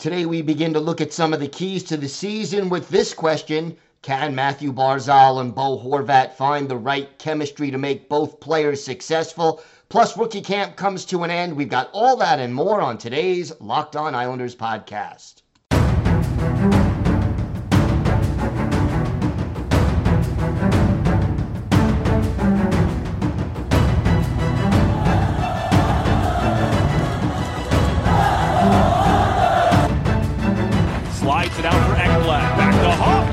Today we begin to look at some of the keys to the season with this question. Can Mathew Barzal and Bo Horvat find the right chemistry to make both players successful? Plus, rookie camp comes to an end. We've got all that and more on today's Locked On Islanders podcast.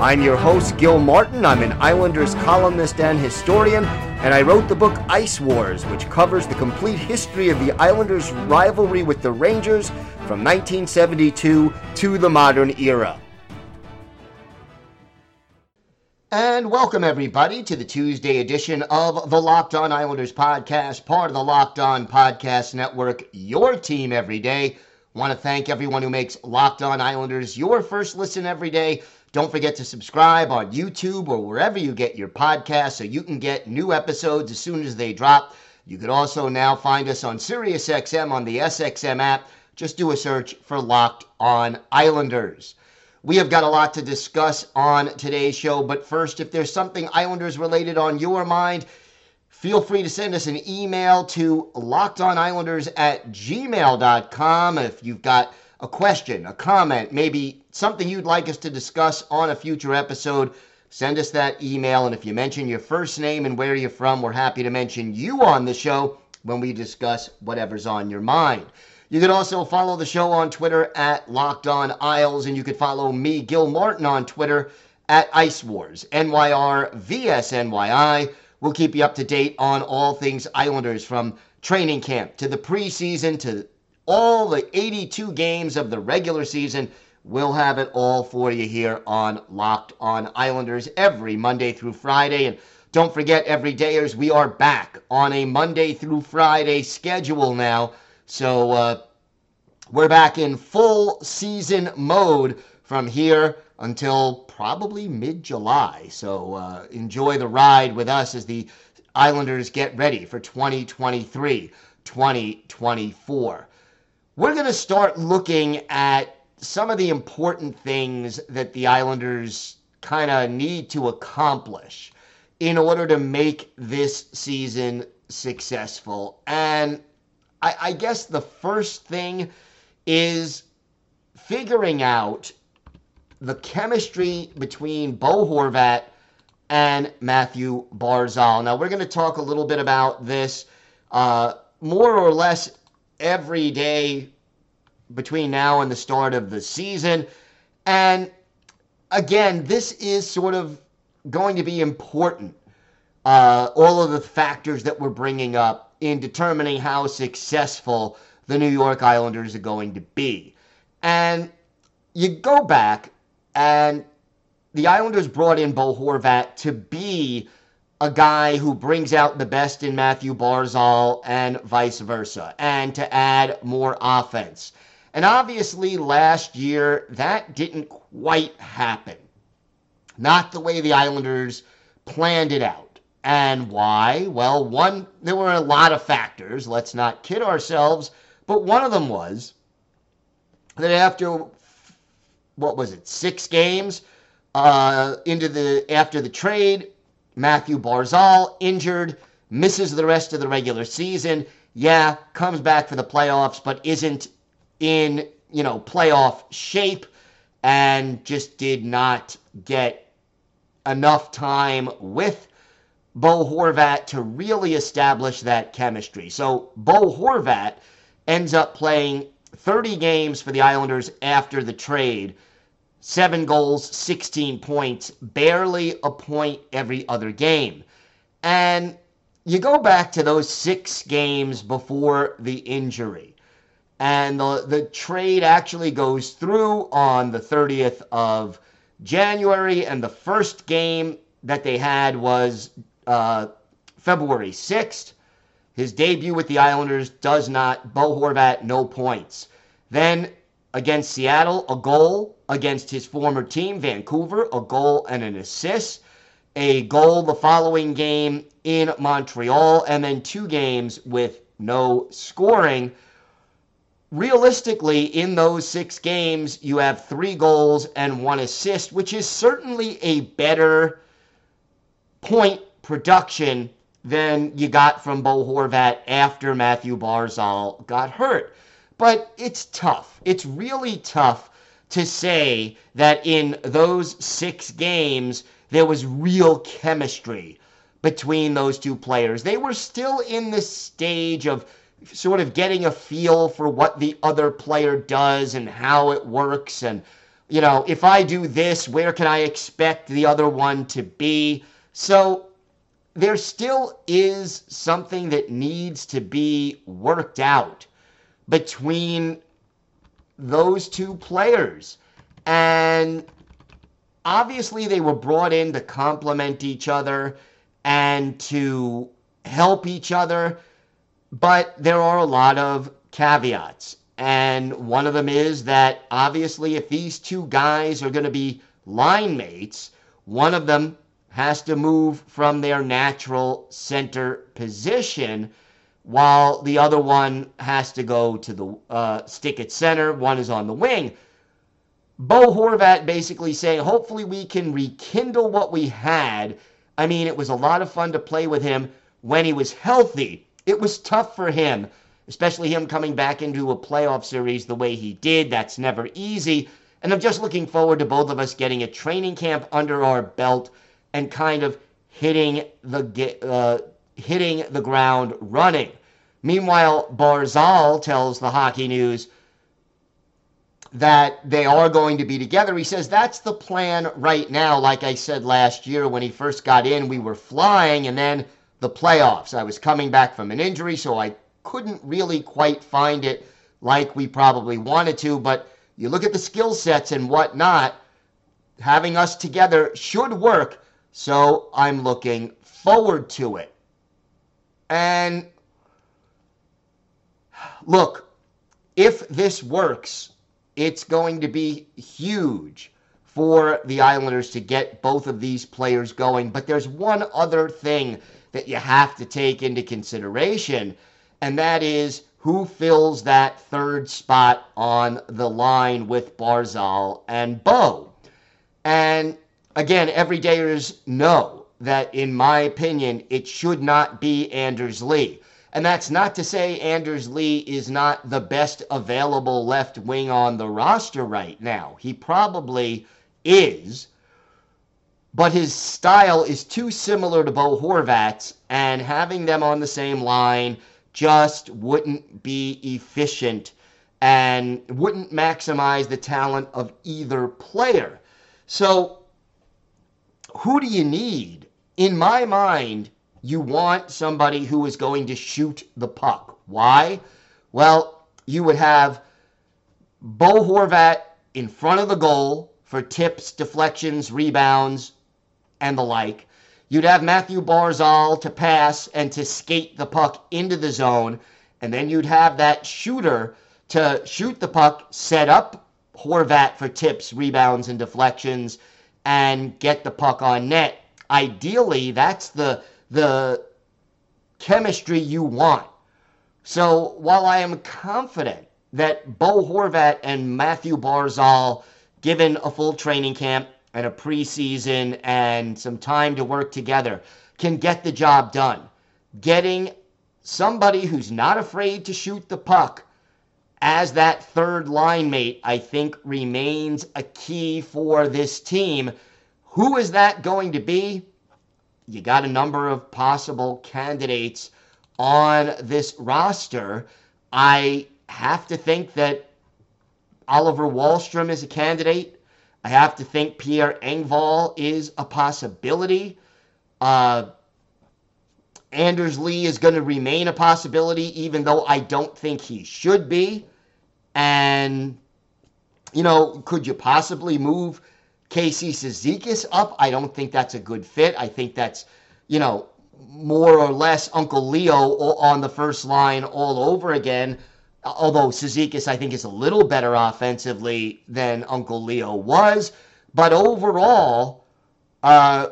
I'm your host, Gil Martin. I'm an Islanders columnist and historian, and I wrote the book Ice Wars, which covers the complete history of the Islanders' rivalry with the Rangers from 1972 to the modern era. And welcome, everybody, to the Tuesday edition of the Locked On Islanders podcast, part of the Locked On Podcast Network, your team every day. Want to thank everyone who makes Locked On Islanders your first listen every day. Don't forget to subscribe on YouTube or wherever you get your podcasts so you can get new episodes as soon as they drop. You can also now find us on SiriusXM on the SXM app. Just do a search for Locked On Islanders. We have got a lot to discuss on today's show, but first, if there's something Islanders related on your mind, feel free to send us an email to lockedonislanders at gmail.com. If you've got a question, a comment, maybe something you'd like us to discuss on a future episode, send us that email. And if you mention your first name and where you're from, we're happy to mention you on the show when we discuss whatever's on your mind. You can also follow the show on Twitter at Locked On Isles, and you can follow me, Gil Martin, on Twitter at Ice Wars, NYR. We'll keep you up to date on all things Islanders from training camp to the preseason to all the 82 games of the regular season. We'll have it all for you here on Locked On Islanders every Monday through Friday. And don't forget, every dayers, we are back on a Monday through Friday schedule now. So uh, we're back in full season mode from here until probably mid July. So uh, enjoy the ride with us as the Islanders get ready for 2023 2024. We're going to start looking at some of the important things that the Islanders kind of need to accomplish in order to make this season successful. And I, I guess the first thing is figuring out the chemistry between Bo Horvat and Mathew Barzal. Now, we're going to talk a little bit about this uh, more or less every day between now and the start of the season. And again, this is sort of going to be important. Uh, all of the factors that we're bringing up in determining how successful the New York Islanders are going to be. And you go back, and the Islanders brought in Bo Horvat to be a guy who brings out the best in Mathew Barzal and vice versa, and to add more offense. And obviously, last year, that didn't quite happen. Not the way the Islanders planned it out. And why? Well, one, there were a lot of factors. Let's not kid ourselves. But one of them was that after, what was it, six games uh, into the after the trade, Mathew Barzal injured, misses the rest of the regular season. Yeah, comes back for the playoffs, but isn't in you know playoff shape, and just did not get enough time with Bo Horvat to really establish that chemistry. So Bo Horvat ends up playing 30 games for the Islanders after the trade. Seven goals, 16 points, barely a point every other game. And you go back to those six games before the injury. And the, the trade actually goes through on the 30th of January, and the first game that they had was uh, February 6th. His debut with the Islanders does not. Bo Horvat, no points. Then against Seattle, a goal. Against his former team, Vancouver, a goal and an assist. A goal the following game in Montreal, and then two games with no scoring. Realistically, in those six games, you have three goals and one assist, which is certainly a better point production than you got from Bo Horvat after Mathew Barzal got hurt. But it's tough. It's really tough to say that in those six games there was real chemistry between those two players. They were still in the stage of sort of getting a feel for what the other player does and how it works and you know, if I do this, where can I expect the other one to be? So there still is something that needs to be worked out between those two players. And obviously, they were brought in to complement each other and to help each other. But there are a lot of caveats. And one of them is that obviously, if these two guys are going to be line mates, one of them has to move from their natural center position while the other one has to go to the uh, stick at center. One is on the wing. Bo Horvat basically saying, hopefully, we can rekindle what we had. I mean, it was a lot of fun to play with him when he was healthy. It was tough for him especially him coming back into a playoff series the way he did. That's never easy. And I'm just looking forward to both of us getting a training camp under our belt and kind of hitting the uh, hitting the ground running. Meanwhile, Barzal tells the Hockey News that they are going to be together. He says that's the plan right now. Like I said last year when he first got in, we were flying, and then the playoffs. I was coming back from an injury, so I couldn't really quite find it like we probably wanted to. But you look at the skill sets and whatnot, having us together should work. So I'm looking forward to it. And look, if this works, it's going to be huge for the Islanders to get both of these players going. But there's one other thing that you have to take into consideration, and that is who fills that third spot on the line with Barzal and Bo. And again, everydayers know that, in my opinion, it should not be Anders Lee. And that's not to say Anders Lee is not the best available left wing on the roster right now. He probably is. But his style is too similar to Bo Horvat's, and having them on the same line just wouldn't be efficient and wouldn't maximize the talent of either player. So, who do you need? In my mind, you want somebody who is going to shoot the puck. Why? Well, you would have Bo Horvat in front of the goal for tips, deflections, rebounds, and the like. You'd have Mathew Barzal to pass and to skate the puck into the zone. And then you'd have that shooter to shoot the puck, set up Horvat for tips, rebounds, and deflections, and get the puck on net. Ideally, that's the the chemistry you want. So while I am confident that Bo Horvat and Mathew Barzal, given a full training camp, and a preseason and some time to work together can get the job done. Getting somebody who's not afraid to shoot the puck as that third line mate, I think remains a key for this team. Who is that going to be? You got a number of possible candidates on this roster. I have to think that Oliver Wahlstrom is a candidate. I have to think Pierre Engvall is a possibility. Uh, Anders Lee is going to remain a possibility, even though I don't think he should be. And, you know, could you possibly move Casey Cizikas up. I don't think that's a good fit. I think that's, you know, more or less Uncle Leo on the first line all over again. Although Cizikas, I think, is a little better offensively than Uncle Leo was. But overall, uh,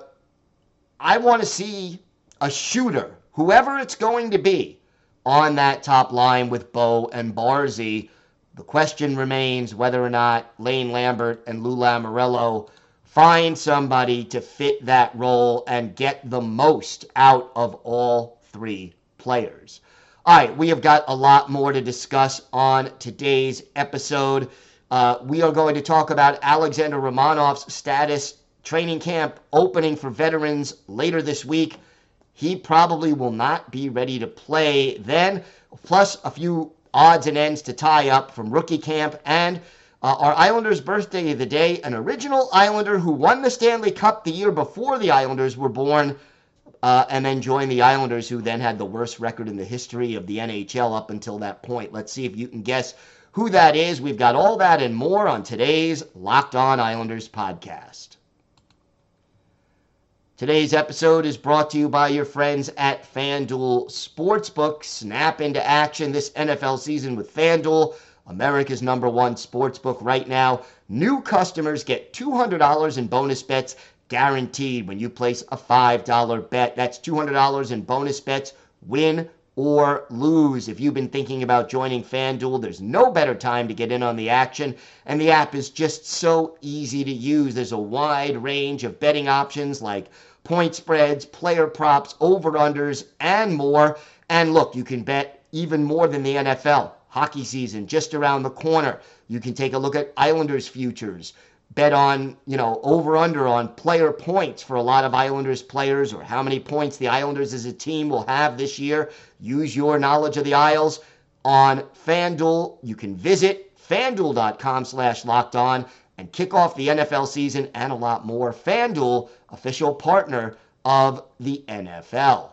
I want to see a shooter, whoever it's going to be, on that top line with Bo and Barzy. The question remains whether or not Lane Lambert and Lou Lamoriello find somebody to fit that role and get the most out of all three players. All right, we have got a lot more to discuss on today's episode. Uh, we are going to talk about Alexander Romanov's status, training camp opening for veterans later this week. He probably will not be ready to play then, plus a few odds and ends to tie up from rookie camp and uh, our Islanders' birthday of the day, an original Islander who won the Stanley Cup the year before the Islanders were born, uh, and then joined the Islanders, who then had the worst record in the history of the NHL up until that point. Let's see if you can guess who that is. We've got all that and more on today's Locked On Islanders podcast. Today's episode is brought to you by your friends at FanDuel Sportsbook. Snap into action this NFL season with FanDuel. America's number one sportsbook right now. New customers get $200 in bonus bets guaranteed when you place a $5 bet. That's $200 in bonus bets, win or lose. If you've been thinking about joining FanDuel, there's no better time to get in on the action. And the app is just so easy to use. There's a wide range of betting options like point spreads, player props, over unders, and more. And look, you can bet even more than the NFL hockey season just around the corner. You can take a look at Islanders futures. Bet on, you know, over under on player points for a lot of Islanders players or how many points the Islanders as a team will have this year. Use your knowledge of the Isles on FanDuel. You can visit fanduel.com slash locked on and kick off the NFL season and a lot more. FanDuel, official partner of the NFL.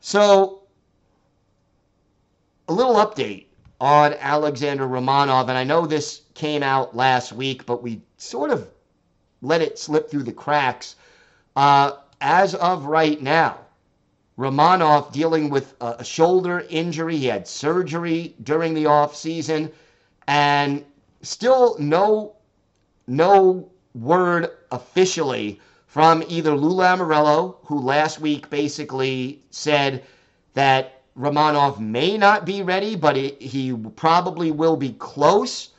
So a little update on Alexander Romanov, and I know this came out last week, but we sort of let it slip through the cracks. Uh, as of right now, Romanov dealing with a, shoulder injury. He had surgery during the off season, and still no no word officially from either Lou Lamoriello, who last week basically said that Romanov may not be ready, but he probably will be close.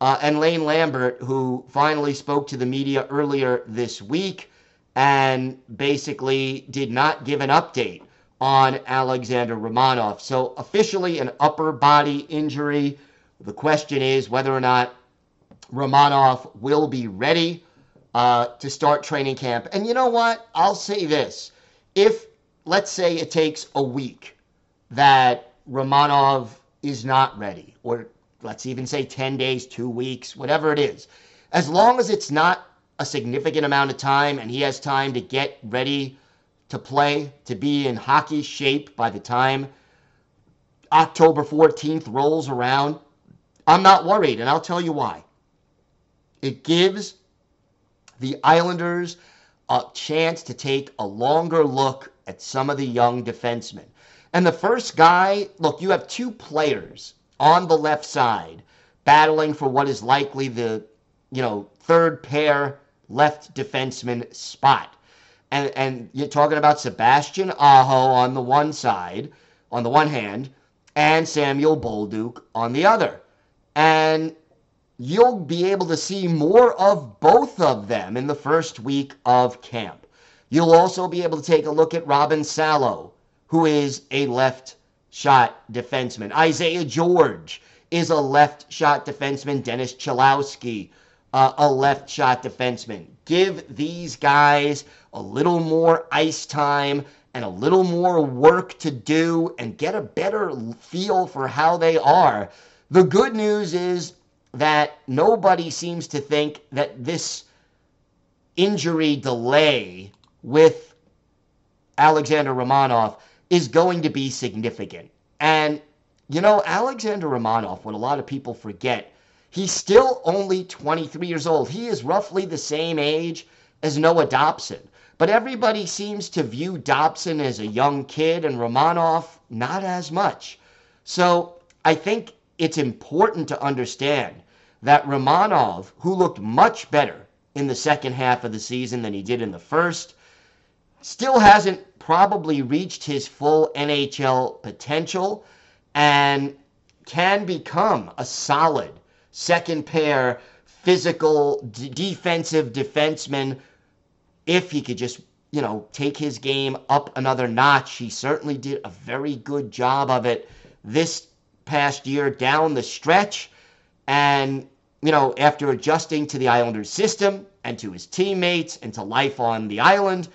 Uh, and Lane Lambert, who finally spoke to the media earlier this week and basically did not give an update on Alexander Romanov. So, officially, an upper body injury. The question is whether or not Romanov will be ready uh, to start training camp. And you know what? I'll say this. If, let's say, it takes a week that Romanov is not ready, or let's even say 10 days, two weeks, whatever it is. As long as it's not a significant amount of time and he has time to get ready to play, to be in hockey shape by the time October 14th rolls around, I'm not worried, and I'll tell you why. It gives the Islanders a chance to take a longer look at some of the young defensemen. And the first guy, look, you have two players on the left side battling for what is likely the, you know, third pair left defenseman spot. And, and you're talking about Sebastian Aho on the one side, on the one hand, and Samuel Bolduc on the other. And you'll be able to see more of both of them in the first week of camp. You'll also be able to take a look at Robin Salo who is a left shot defenseman. Isaiah George is a left shot defenseman. Dennis Cholowski, uh, a left shot defenseman. Give these guys a little more ice time and a little more work to do and get a better feel for how they are. The good news is that nobody seems to think that this injury delay with Alexander Romanov is going to be significant. And, you know, Alexander Romanov, what a lot of people forget, He's still only 23 years old. He is roughly the same age as Noah Dobson. But everybody seems to view Dobson as a young kid and Romanov not as much. So I think it's important to understand that Romanov, who looked much better in the second half of the season than he did in the first, still hasn't probably reached his full NHL potential and can become a solid second pair physical d- defensive defenseman if he could just you know take his game up another notch. He certainly did a very good job of it this past year down the stretch. And you know after adjusting to the islanders system and to his teammates and to life on the island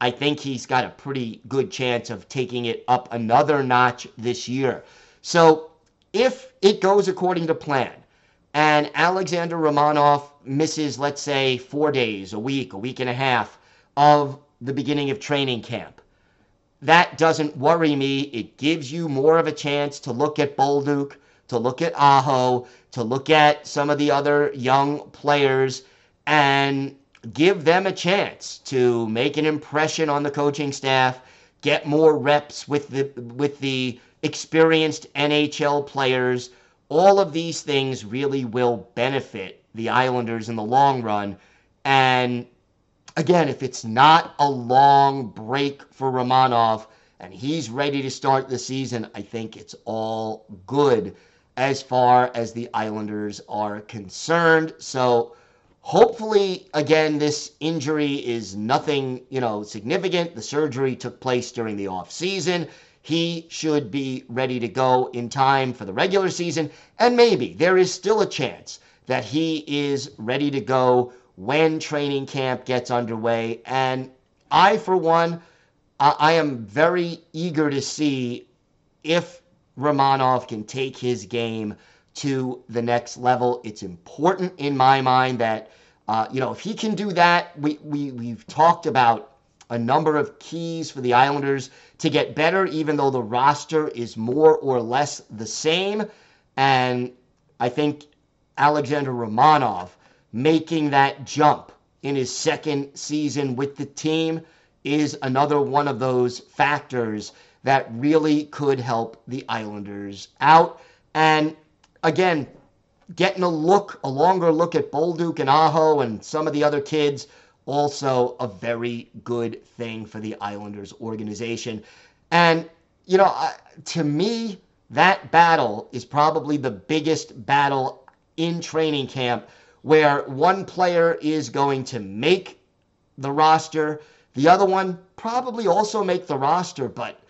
i think he's got a pretty good chance of taking it up another notch this year so if it goes according to plan and Alexander Romanov misses, let's say, four days, a week, a week and a half of the beginning of training camp. That doesn't worry me. It gives you more of a chance to look at Bolduc, to look at Aho, to look at some of the other young players and give them a chance to make an impression on the coaching staff, get more reps with the with the experienced NHL players all of these things really will benefit the Islanders in the long run. And again, if it's not a long break for Romanov and he's ready to start the season, I think it's all good as far as the Islanders are concerned. So hopefully, again, this injury is nothing, you know, significant. The surgery took place during the off season he should be ready to go in time for the regular season. And maybe there is still a chance that he is ready to go when training camp gets underway. And I, for one, I am very eager to see if Romanov can take his game to the next level. It's important in my mind that, uh, you know, if he can do that, we, we, we've talked about a number of keys for the Islanders to get better, even though the roster is more or less the same. And I think Alexander Romanov making that jump in his second season with the team is another one of those factors that really could help the Islanders out. And again, getting a look, a longer look at Bolduc and Aho and some of the other kids also a very good thing for the Islanders organization. And, you know, to me, that battle is probably the biggest battle in training camp where one player is going to make the roster, the other one probably also make the roster, but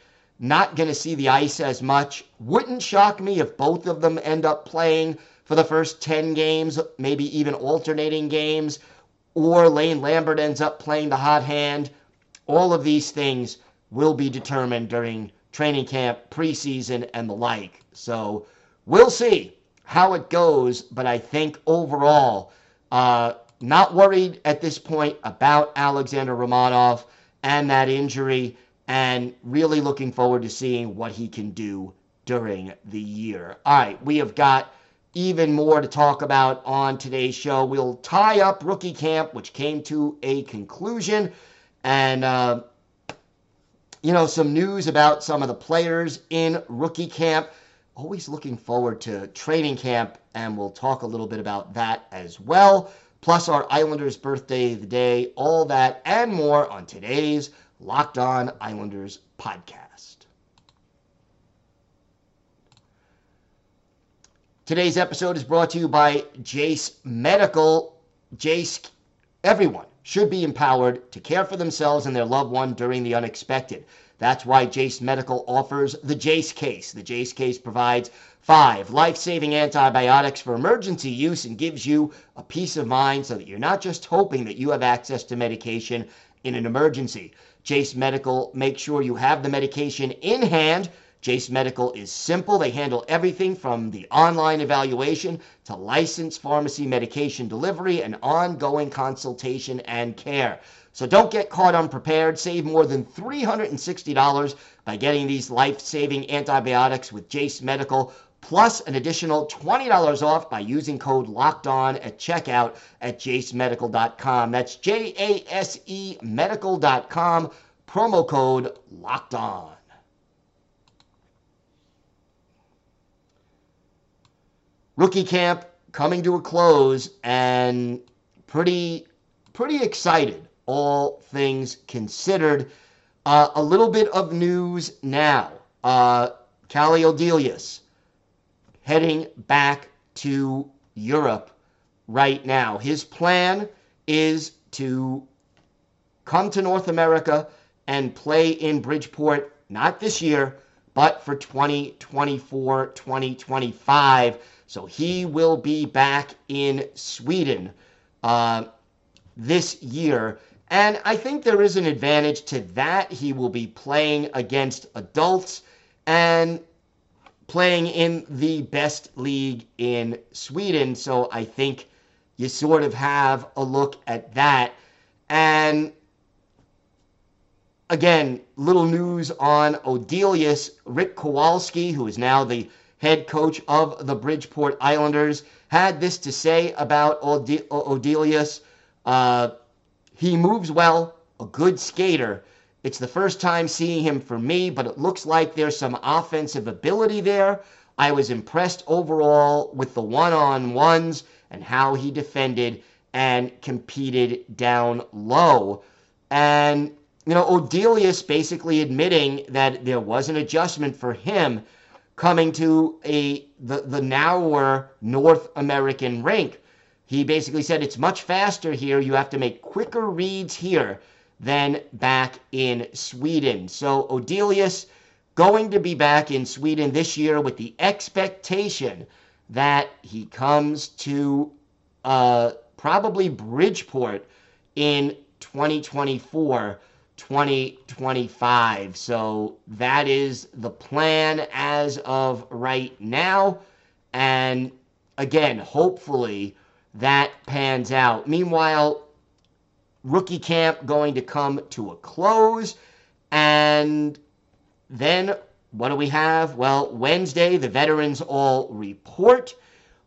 not going to see the ice as much. Wouldn't shock me if both of them end up playing for the first 10 games, maybe even alternating games, or Lane Lambert ends up playing the hot hand. All of these things will be determined during training camp, preseason, and the like. So we'll see how it goes, but I think overall, uh, not worried at this point about Alexander Romanov and that injury, and really looking forward to seeing what he can do during the year. All right, we have got even more to talk about on today's show. We'll tie up rookie camp, which came to a conclusion, and uh, you know some news about some of the players in rookie camp. Always looking forward to training camp, and we'll talk a little bit about that as well. Plus, our Islanders' birthday of the day, all that and more on today's Locked On Islanders podcast. Today's episode is brought to you by Jase Medical. Jase, everyone should be empowered to care for themselves and their loved one during the unexpected. That's why Jase Medical offers the Jase case. The Jase case provides five life saving antibiotics for emergency use and gives you a peace of mind so that you're not just hoping that you have access to medication in an emergency. Jase Medical makes sure you have the medication in hand Jase Medical is simple. They handle everything from the online evaluation to licensed pharmacy medication delivery and ongoing consultation and care. So don't get caught unprepared. Save more than $360 by getting these life saving antibiotics with Jase Medical. Plus an additional $20 off by using code locked on at checkout at jasemedical.com. That's J A S E medical.com, promo code locked on. Rookie camp coming to a close and pretty pretty excited all things considered. Uh, a little bit of news now. Uh, Calle Odelius heading back to Europe right now. His plan is to come to North America and play in Bridgeport, not this year, but for 2024 2025. So he will be back in Sweden uh, this year. And I think there is an advantage to that. He will be playing against adults and playing in the best league in Sweden. So I think you sort of have a look at that. And again, little news on Odelius. Rick Kowalsky, who is now the head coach of the Bridgeport Islanders, had this to say about Ode- Odelius. Uh, he moves well, a good skater. It's the first time seeing him for me, but it looks like there's some offensive ability there. I was impressed overall with the one on ones and how he defended and competed down low. And, you know, Odelius basically admitting that there was an adjustment for him coming to a the, the narrower North American rink. He basically said it's much faster here. You have to make quicker reads here than back in Sweden. So Odelius going to be back in Sweden this year with the expectation that he comes to uh, probably Bridgeport in 2024 2025. So that is the plan as of right now. And again, hopefully that pans out. Meanwhile, rookie camp going to come to a close. And then what do we have? Well, Wednesday, the veterans all report.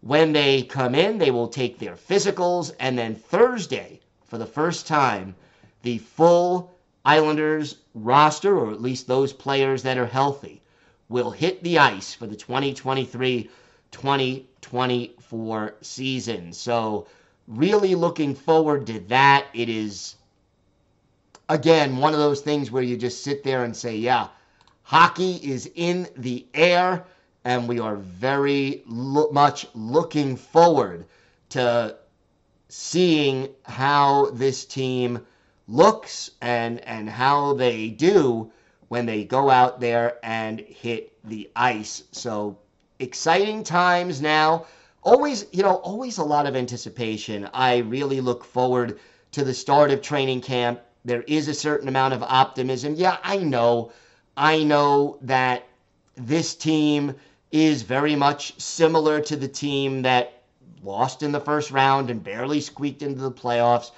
When they come in, they will take their physicals. And then Thursday, for the first time, the full Islanders roster, or at least those players that are healthy, will hit the ice for the 2023 2024 season. So, really looking forward to that. It is, again, one of those things where you just sit there and say, yeah, hockey is in the air, and we are very lo- much looking forward to seeing how this team looks and and how they do when they go out there and hit the ice. So exciting times now. Always, you know, always a lot of anticipation. I really look forward to the start of training camp. There is a certain amount of optimism. Yeah, I know. I know that this team is very much similar to the team that lost in the first round and barely squeaked into the playoffs.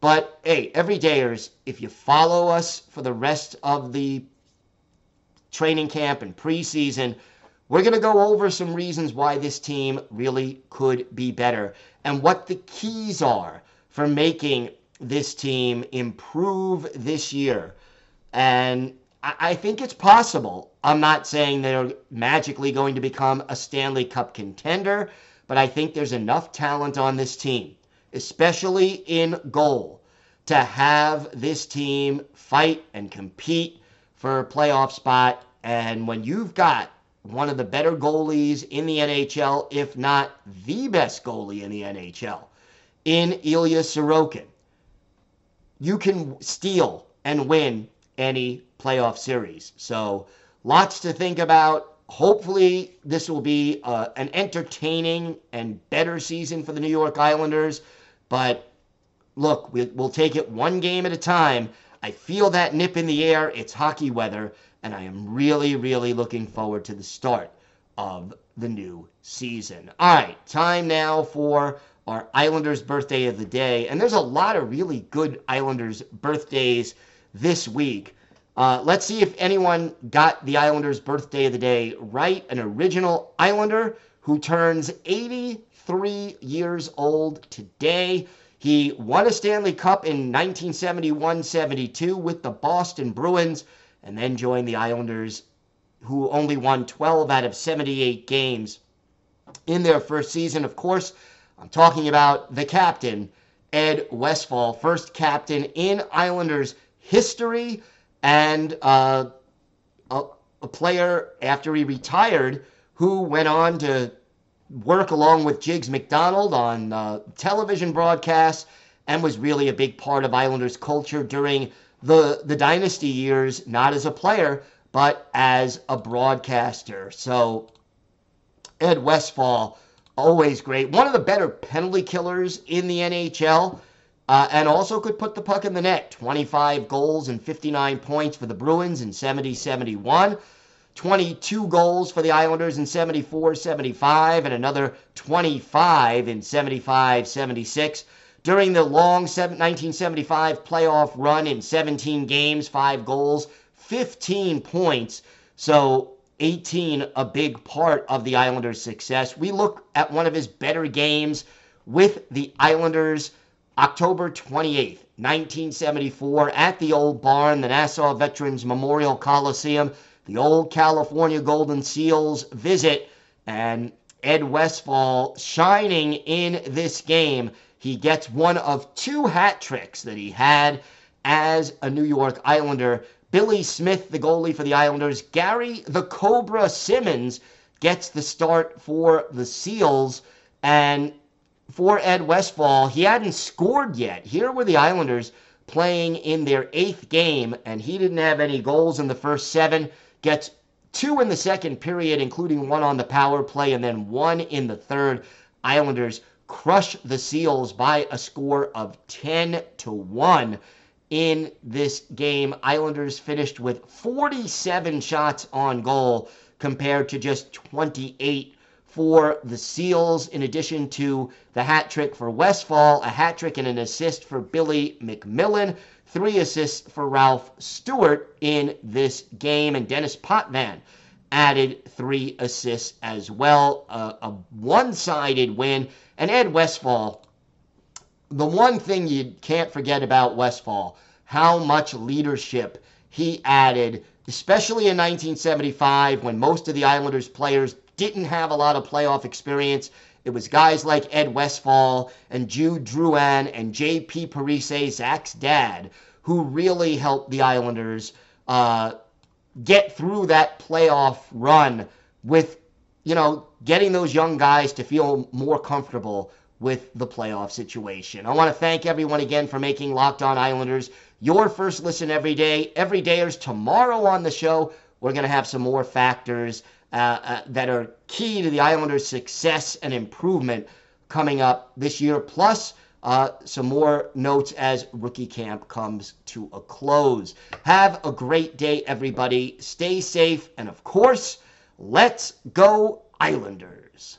But hey, everydayers, if you follow us for the rest of the training camp and preseason, we're going to go over some reasons why this team really could be better and what the keys are for making this team improve this year. And I think it's possible. I'm not saying they're magically going to become a Stanley Cup contender, but I think there's enough talent on this team, especially in goal, to have this team fight and compete for a playoff spot. And when you've got one of the better goalies in the NHL, if not the best goalie in the NHL, in Ilya Sorokin. You can steal and win any playoff series. So, lots to think about. Hopefully, this will be uh, an entertaining and better season for the New York Islanders. But look, we, we'll take it one game at a time. I feel that nip in the air. It's hockey weather and I am really, really looking forward to the start of the new season. All right, time now for our Islanders birthday of the day. And there's a lot of really good Islanders birthdays this week. Uh, let's see if anyone got the Islanders' birthday of the day right. An original Islander who turns 83 years old today. He won a Stanley Cup in 1971 72 with the Boston Bruins and then joined the Islanders, who only won 12 out of 78 games in their first season. Of course, I'm talking about the captain, Ed Westfall, first captain in Islanders history and uh, a, a player after he retired who went on to work along with Jiggs McDonald on uh, television broadcasts and was really a big part of Islanders culture during the the dynasty years, not as a player, but as a broadcaster. So Ed Westfall, always great. One of the better penalty killers in the NHL. Uh, and also could put the puck in the net. 25 goals and 59 points for the Bruins in 70 71. 22 goals for the Islanders in 74 75, and another 25 in 75 76. During the long 1975 playoff run in 17 games, 5 goals, 15 points. So 18 a big part of the Islanders' success. We look at one of his better games with the Islanders October 28th, 1974, at the old barn, the Nassau Veterans Memorial Coliseum, the old California Golden Seals visit, and Ed Westfall shining in this game. He gets one of two hat tricks that he had as a New York Islander. Billy Smith, the goalie for the Islanders, Gary the Cobra Simmons gets the start for the Seals. And for Ed Westfall, he hadn't scored yet. Here were the Islanders playing in their eighth game, and he didn't have any goals in the first seven. Gets two in the second period, including one on the power play, and then one in the third. Islanders crush the Seals by a score of 10 to 1 in this game. Islanders finished with 47 shots on goal compared to just 28 for the Seals, in addition to the hat trick for Westfall, a hat trick and an assist for Billy MacMillan, three assists for Ralph Stewart in this game, and Denis Potvin added three assists as well. Uh, a one sided win. And Ed Westfall, the one thing you can't forget about Westfall, how much leadership he added, especially in 1975 when most of the Islanders players didn't have a lot of playoff experience. It was guys like Ed Westfall and Jude Drouin and J.P. Parise, Zach's dad, who really helped the Islanders uh, get through that playoff run with, you know, getting those young guys to feel more comfortable with the playoff situation. I want to thank everyone again for making Locked On Islanders your first listen every day. Every dayers tomorrow on the show, we're going to have some more factors uh, uh, that are key to the Islanders' success and improvement coming up this year, plus uh, some more notes as rookie camp comes to a close. Have a great day, everybody. Stay safe, and of course, let's go, Islanders.